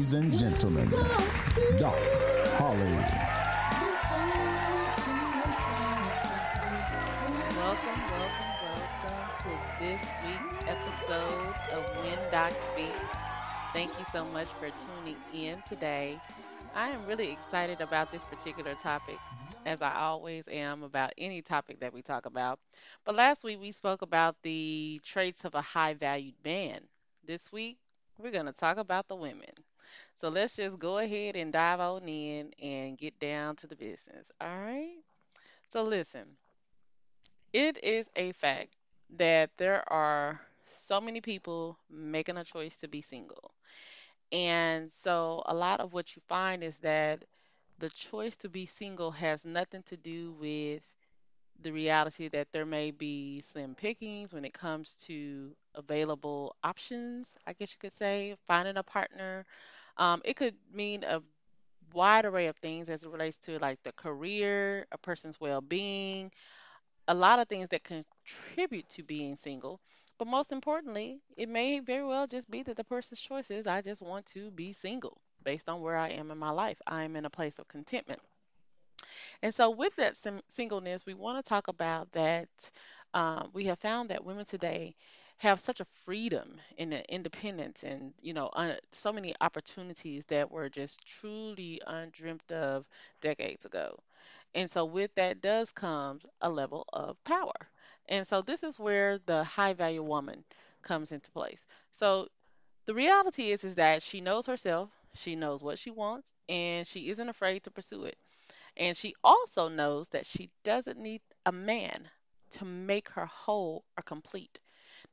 Ladies and gentlemen, Doc Holly. Welcome, welcome, welcome to this week's episode of When Doc Speaks. Thank you so much for tuning in today. I am really excited about this particular topic, as I always am about any topic that we talk about. But last week we spoke about the traits of a high valued man. This week we're going to talk about the women. So let's just go ahead and dive on in and get down to the business. All right? So listen. It is a fact that there are so many people making a choice to be single. And so a lot of what you find is that the choice to be single has nothing to do with the reality that there may be slim pickings when it comes to available options, I guess you could say, finding a partner. Um, it could mean a wide array of things as it relates to like the career, a person's well-being, a lot of things that contribute to being single. But most importantly, it may very well just be that the person's choice is I just want to be single based on where I am in my life. I am in a place of contentment. And so, with that singleness, we want to talk about that. Um, we have found that women today have such a freedom and an independence, and you know, un- so many opportunities that were just truly undreamt of decades ago. And so, with that does comes a level of power. And so, this is where the high value woman comes into place. So, the reality is, is that she knows herself, she knows what she wants, and she isn't afraid to pursue it. And she also knows that she doesn't need a man to make her whole or complete.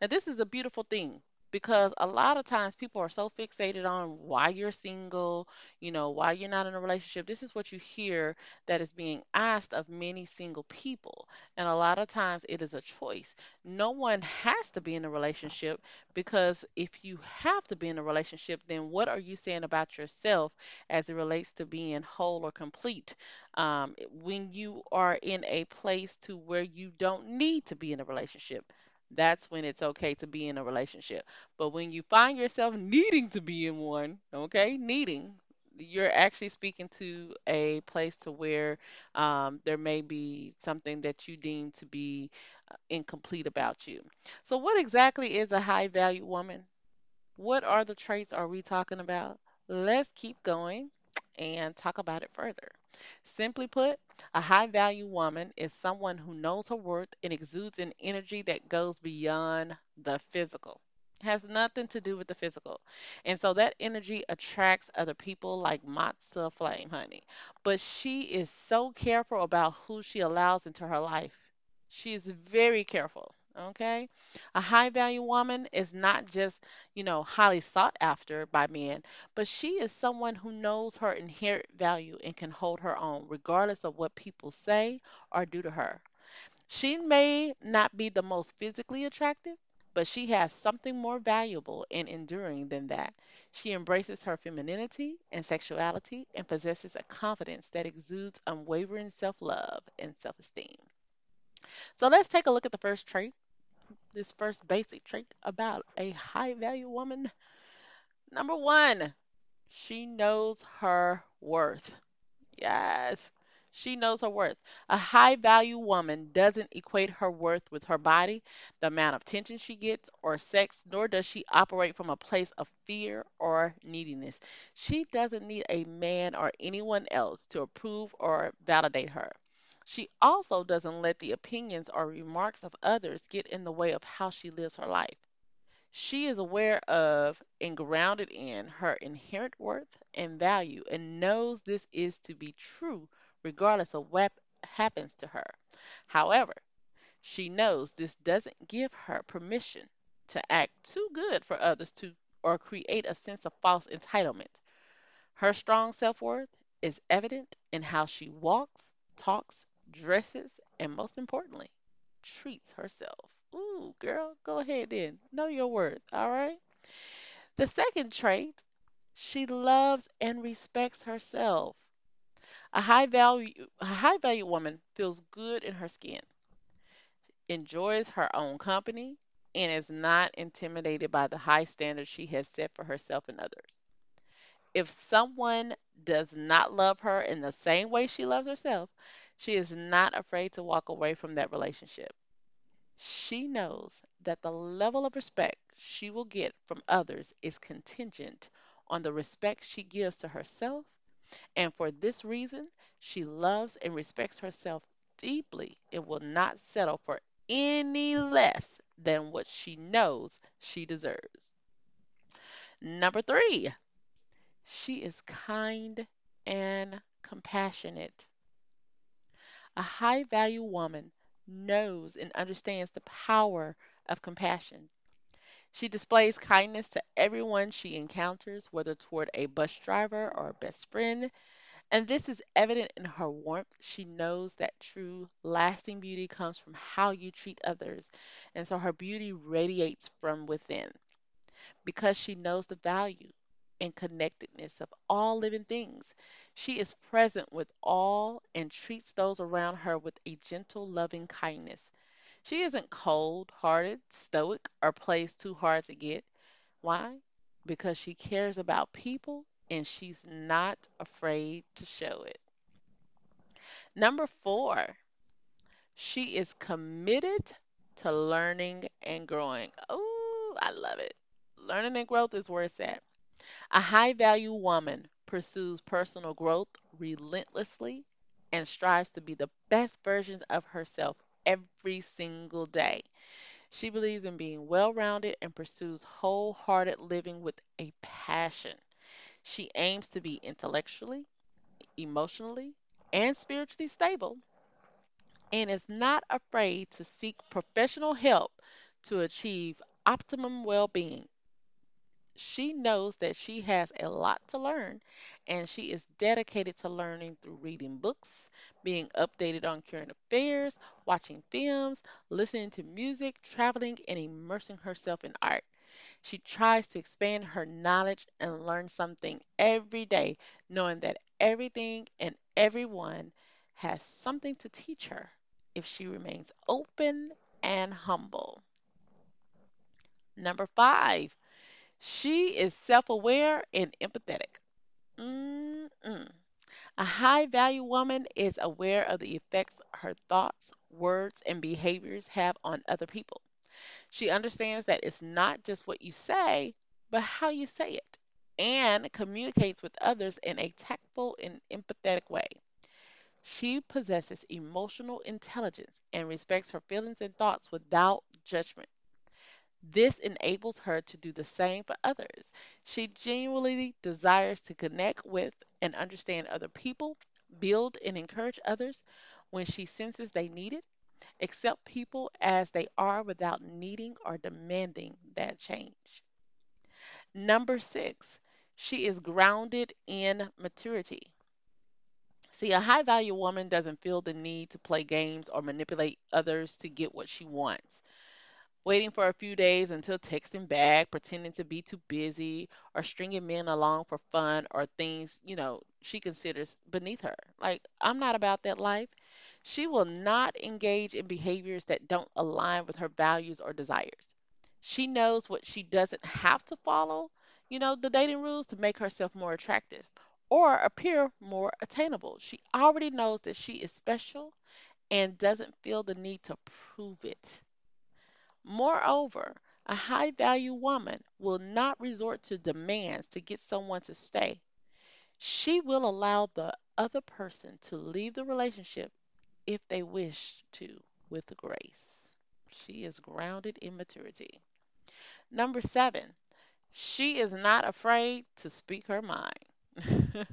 Now, this is a beautiful thing because a lot of times people are so fixated on why you're single, you know, why you're not in a relationship. This is what you hear that is being asked of many single people. And a lot of times it is a choice. No one has to be in a relationship because if you have to be in a relationship, then what are you saying about yourself as it relates to being whole or complete? Um, when you are in a place to where you don't need to be in a relationship that's when it's okay to be in a relationship. But when you find yourself needing to be in one, okay, needing, you're actually speaking to a place to where um, there may be something that you deem to be uh, incomplete about you. So, what exactly is a high value woman? What are the traits are we talking about? Let's keep going and talk about it further. Simply put, a high value woman is someone who knows her worth and exudes an energy that goes beyond the physical. Has nothing to do with the physical. And so that energy attracts other people like to flame, honey. But she is so careful about who she allows into her life. She is very careful. Okay? A high value woman is not just, you know, highly sought after by men, but she is someone who knows her inherent value and can hold her own, regardless of what people say or do to her. She may not be the most physically attractive, but she has something more valuable and enduring than that. She embraces her femininity and sexuality and possesses a confidence that exudes unwavering self love and self esteem. So let's take a look at the first trait, this first basic trait about a high value woman. Number one, she knows her worth. Yes, she knows her worth. A high value woman doesn't equate her worth with her body, the amount of attention she gets, or sex, nor does she operate from a place of fear or neediness. She doesn't need a man or anyone else to approve or validate her. She also doesn't let the opinions or remarks of others get in the way of how she lives her life. She is aware of and grounded in her inherent worth and value and knows this is to be true regardless of what happens to her. However, she knows this doesn't give her permission to act too good for others to or create a sense of false entitlement. Her strong self-worth is evident in how she walks, talks, dresses, and most importantly, treats herself. Ooh, girl, go ahead then. Know your worth, all right? The second trait, She loves and respects herself. A high value a high value woman feels good in her skin, enjoys her own company, and is not intimidated by the high standards she has set for herself and others. If someone does not love her in the same way she loves herself, she is not afraid to walk away from that relationship. She knows that the level of respect she will get from others is contingent on the respect she gives to herself, and for this reason, she loves and respects herself deeply and will not settle for any less than what she knows she deserves. Number three, she is kind and compassionate. A high value woman knows and understands the power of compassion. She displays kindness to everyone she encounters, whether toward a bus driver or a best friend, and this is evident in her warmth. She knows that true, lasting beauty comes from how you treat others, and so her beauty radiates from within because she knows the value and connectedness of all living things. She is present with all and treats those around her with a gentle, loving kindness. She isn't cold hearted, stoic, or plays too hard to get. Why? Because she cares about people and she's not afraid to show it. Number four, she is committed to learning and growing. Oh, I love it. Learning and growth is where it's at. A high value woman pursues personal growth relentlessly and strives to be the best version of herself every single day. She believes in being well rounded and pursues wholehearted living with a passion. She aims to be intellectually, emotionally, and spiritually stable and is not afraid to seek professional help to achieve optimum well being. She knows that she has a lot to learn, and she is dedicated to learning through reading books, being updated on current affairs, watching films, listening to music, traveling, and immersing herself in art. She tries to expand her knowledge and learn something every day, knowing that everything and everyone has something to teach her if she remains open and humble. Number five, she is self aware and empathetic. Mm-mm. A high value woman is aware of the effects her thoughts, words, and behaviors have on other people. She understands that it's not just what you say, but how you say it, and communicates with others in a tactful and empathetic way. She possesses emotional intelligence and respects her feelings and thoughts without judgment. This enables her to do the same for others. She genuinely desires to connect with and understand other people, build and encourage others when she senses they need it, accept people as they are without needing or demanding that change. Number six, she is grounded in maturity. See, a high value woman doesn't feel the need to play games or manipulate others to get what she wants. Waiting for a few days until texting back, pretending to be too busy, or stringing men along for fun or things, you know, she considers beneath her. Like, I'm not about that life. She will not engage in behaviors that don't align with her values or desires. She knows what she doesn't have to follow, you know, the dating rules to make herself more attractive or appear more attainable. She already knows that she is special and doesn't feel the need to prove it. Moreover, a high value woman will not resort to demands to get someone to stay. She will allow the other person to leave the relationship if they wish to with grace. She is grounded in maturity. Number seven, she is not afraid to speak her mind.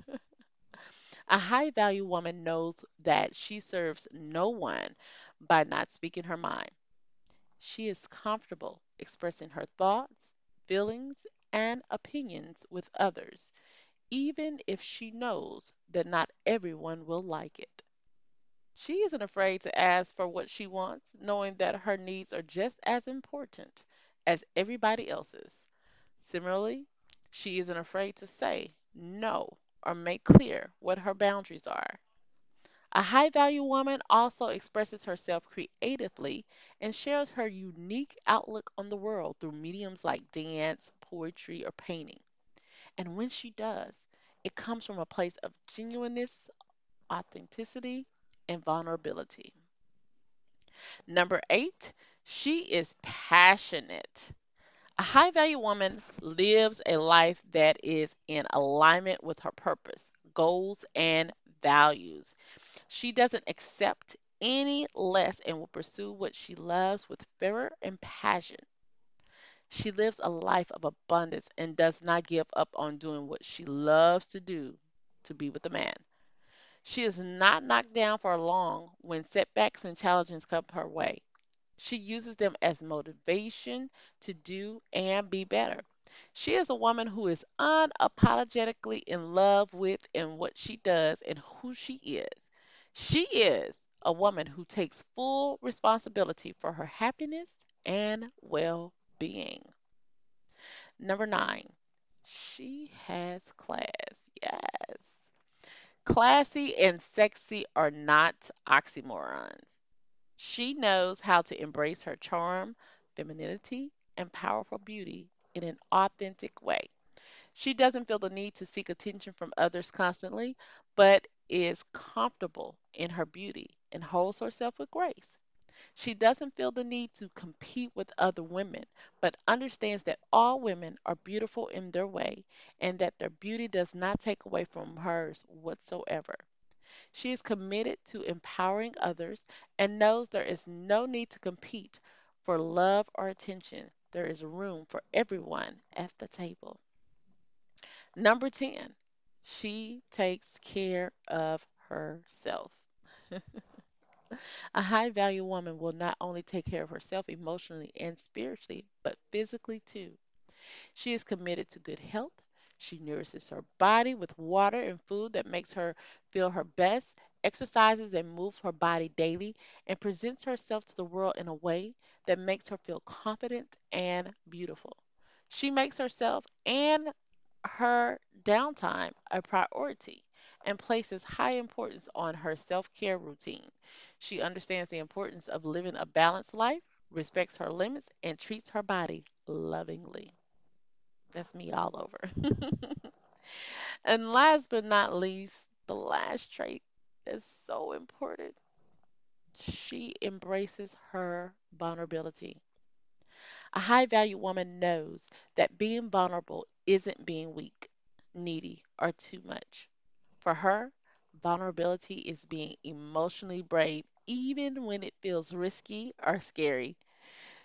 a high value woman knows that she serves no one by not speaking her mind. She is comfortable expressing her thoughts, feelings, and opinions with others, even if she knows that not everyone will like it. She isn't afraid to ask for what she wants, knowing that her needs are just as important as everybody else's. Similarly, She isn't afraid to say no or make clear what her boundaries are. A high value woman also expresses herself creatively and shares her unique outlook on the world through mediums like dance, poetry, or painting. And when she does, it comes from a place of genuineness, authenticity, and vulnerability. Number eight, she is passionate. A high value woman lives a life that is in alignment with her purpose, goals, and values. She doesn't accept any less and will pursue what she loves with fervor and passion. She lives a life of abundance and does not give up on doing what she loves to do to be with a man. She is not knocked down for long when setbacks and challenges come her way. She uses them as motivation to do and be better. She is a woman who is unapologetically in love with and what she does and who she is. She is a woman who takes full responsibility for her happiness and well being. Number nine, she has class. Yes. Classy and sexy are not oxymorons. She knows how to embrace her charm, femininity, and powerful beauty in an authentic way. She doesn't feel the need to seek attention from others constantly, but is comfortable in her beauty and holds herself with grace. She doesn't feel the need to compete with other women, but understands that all women are beautiful in their way and that their beauty does not take away from hers whatsoever. She is committed to empowering others and knows there is no need to compete for love or attention. There is room for everyone at the table. Number 10, she takes care of herself. A high value woman will not only take care of herself emotionally and spiritually, but physically too. She is committed to good health. She nourishes her body with water and food that makes her feel her best, exercises and moves her body daily, and presents herself to the world in a way that makes her feel confident and beautiful. She makes herself and her downtime a priority and places high importance on her self care routine. She understands the importance of living a balanced life, respects her limits, and treats her body lovingly. That's me all over. and last but not least, the last trait that's so important she embraces her vulnerability. A high value woman knows that being vulnerable isn't being weak, needy, or too much. For her, vulnerability is being emotionally brave even when it feels risky or scary.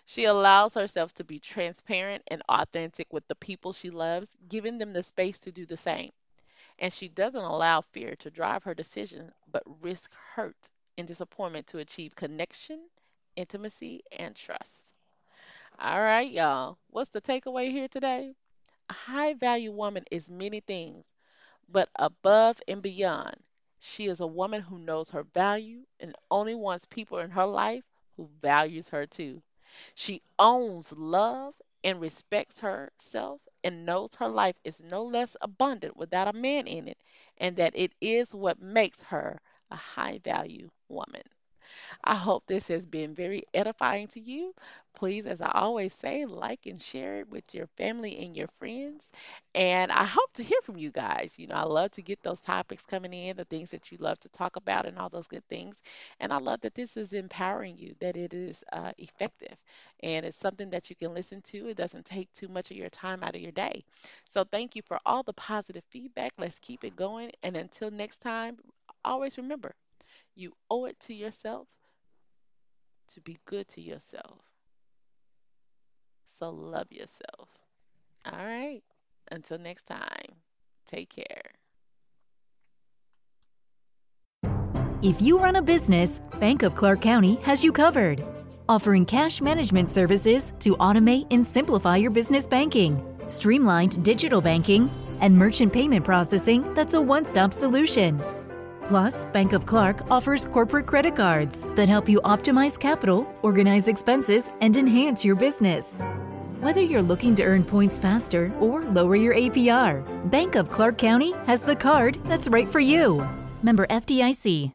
She allows herself to be transparent and authentic with the people she loves, giving them the space to do the same. And she doesn't allow fear to drive her decisions, but risk hurt and disappointment to achieve connection, intimacy, and trust. All right, y'all. What's the takeaway here today? A high value woman is many things, but above and beyond, she is a woman who knows her value and only wants people in her life who values her too. She owns love and respects herself and knows her life is no less abundant without a man in it, and that it is what makes her a high value woman. I hope this has been very edifying to you. Please, as I always say, like and share it with your family and your friends. And I hope to hear from you guys. You know, I love to get those topics coming in, the things that you love to talk about, and all those good things. And I love that this is empowering you, that it is uh, effective, and it's something that you can listen to. It doesn't take too much of your time out of your day. So, thank you for all the positive feedback. Let's keep it going. And until next time, always remember you owe it to yourself to be good to yourself. So love yourself. All right. Until next time, take care. If you run a business, Bank of Clark County has you covered. Offering cash management services to automate and simplify your business banking, streamlined digital banking, and merchant payment processing that's a one stop solution. Plus, Bank of Clark offers corporate credit cards that help you optimize capital, organize expenses, and enhance your business. Whether you're looking to earn points faster or lower your APR, Bank of Clark County has the card that's right for you. Member FDIC.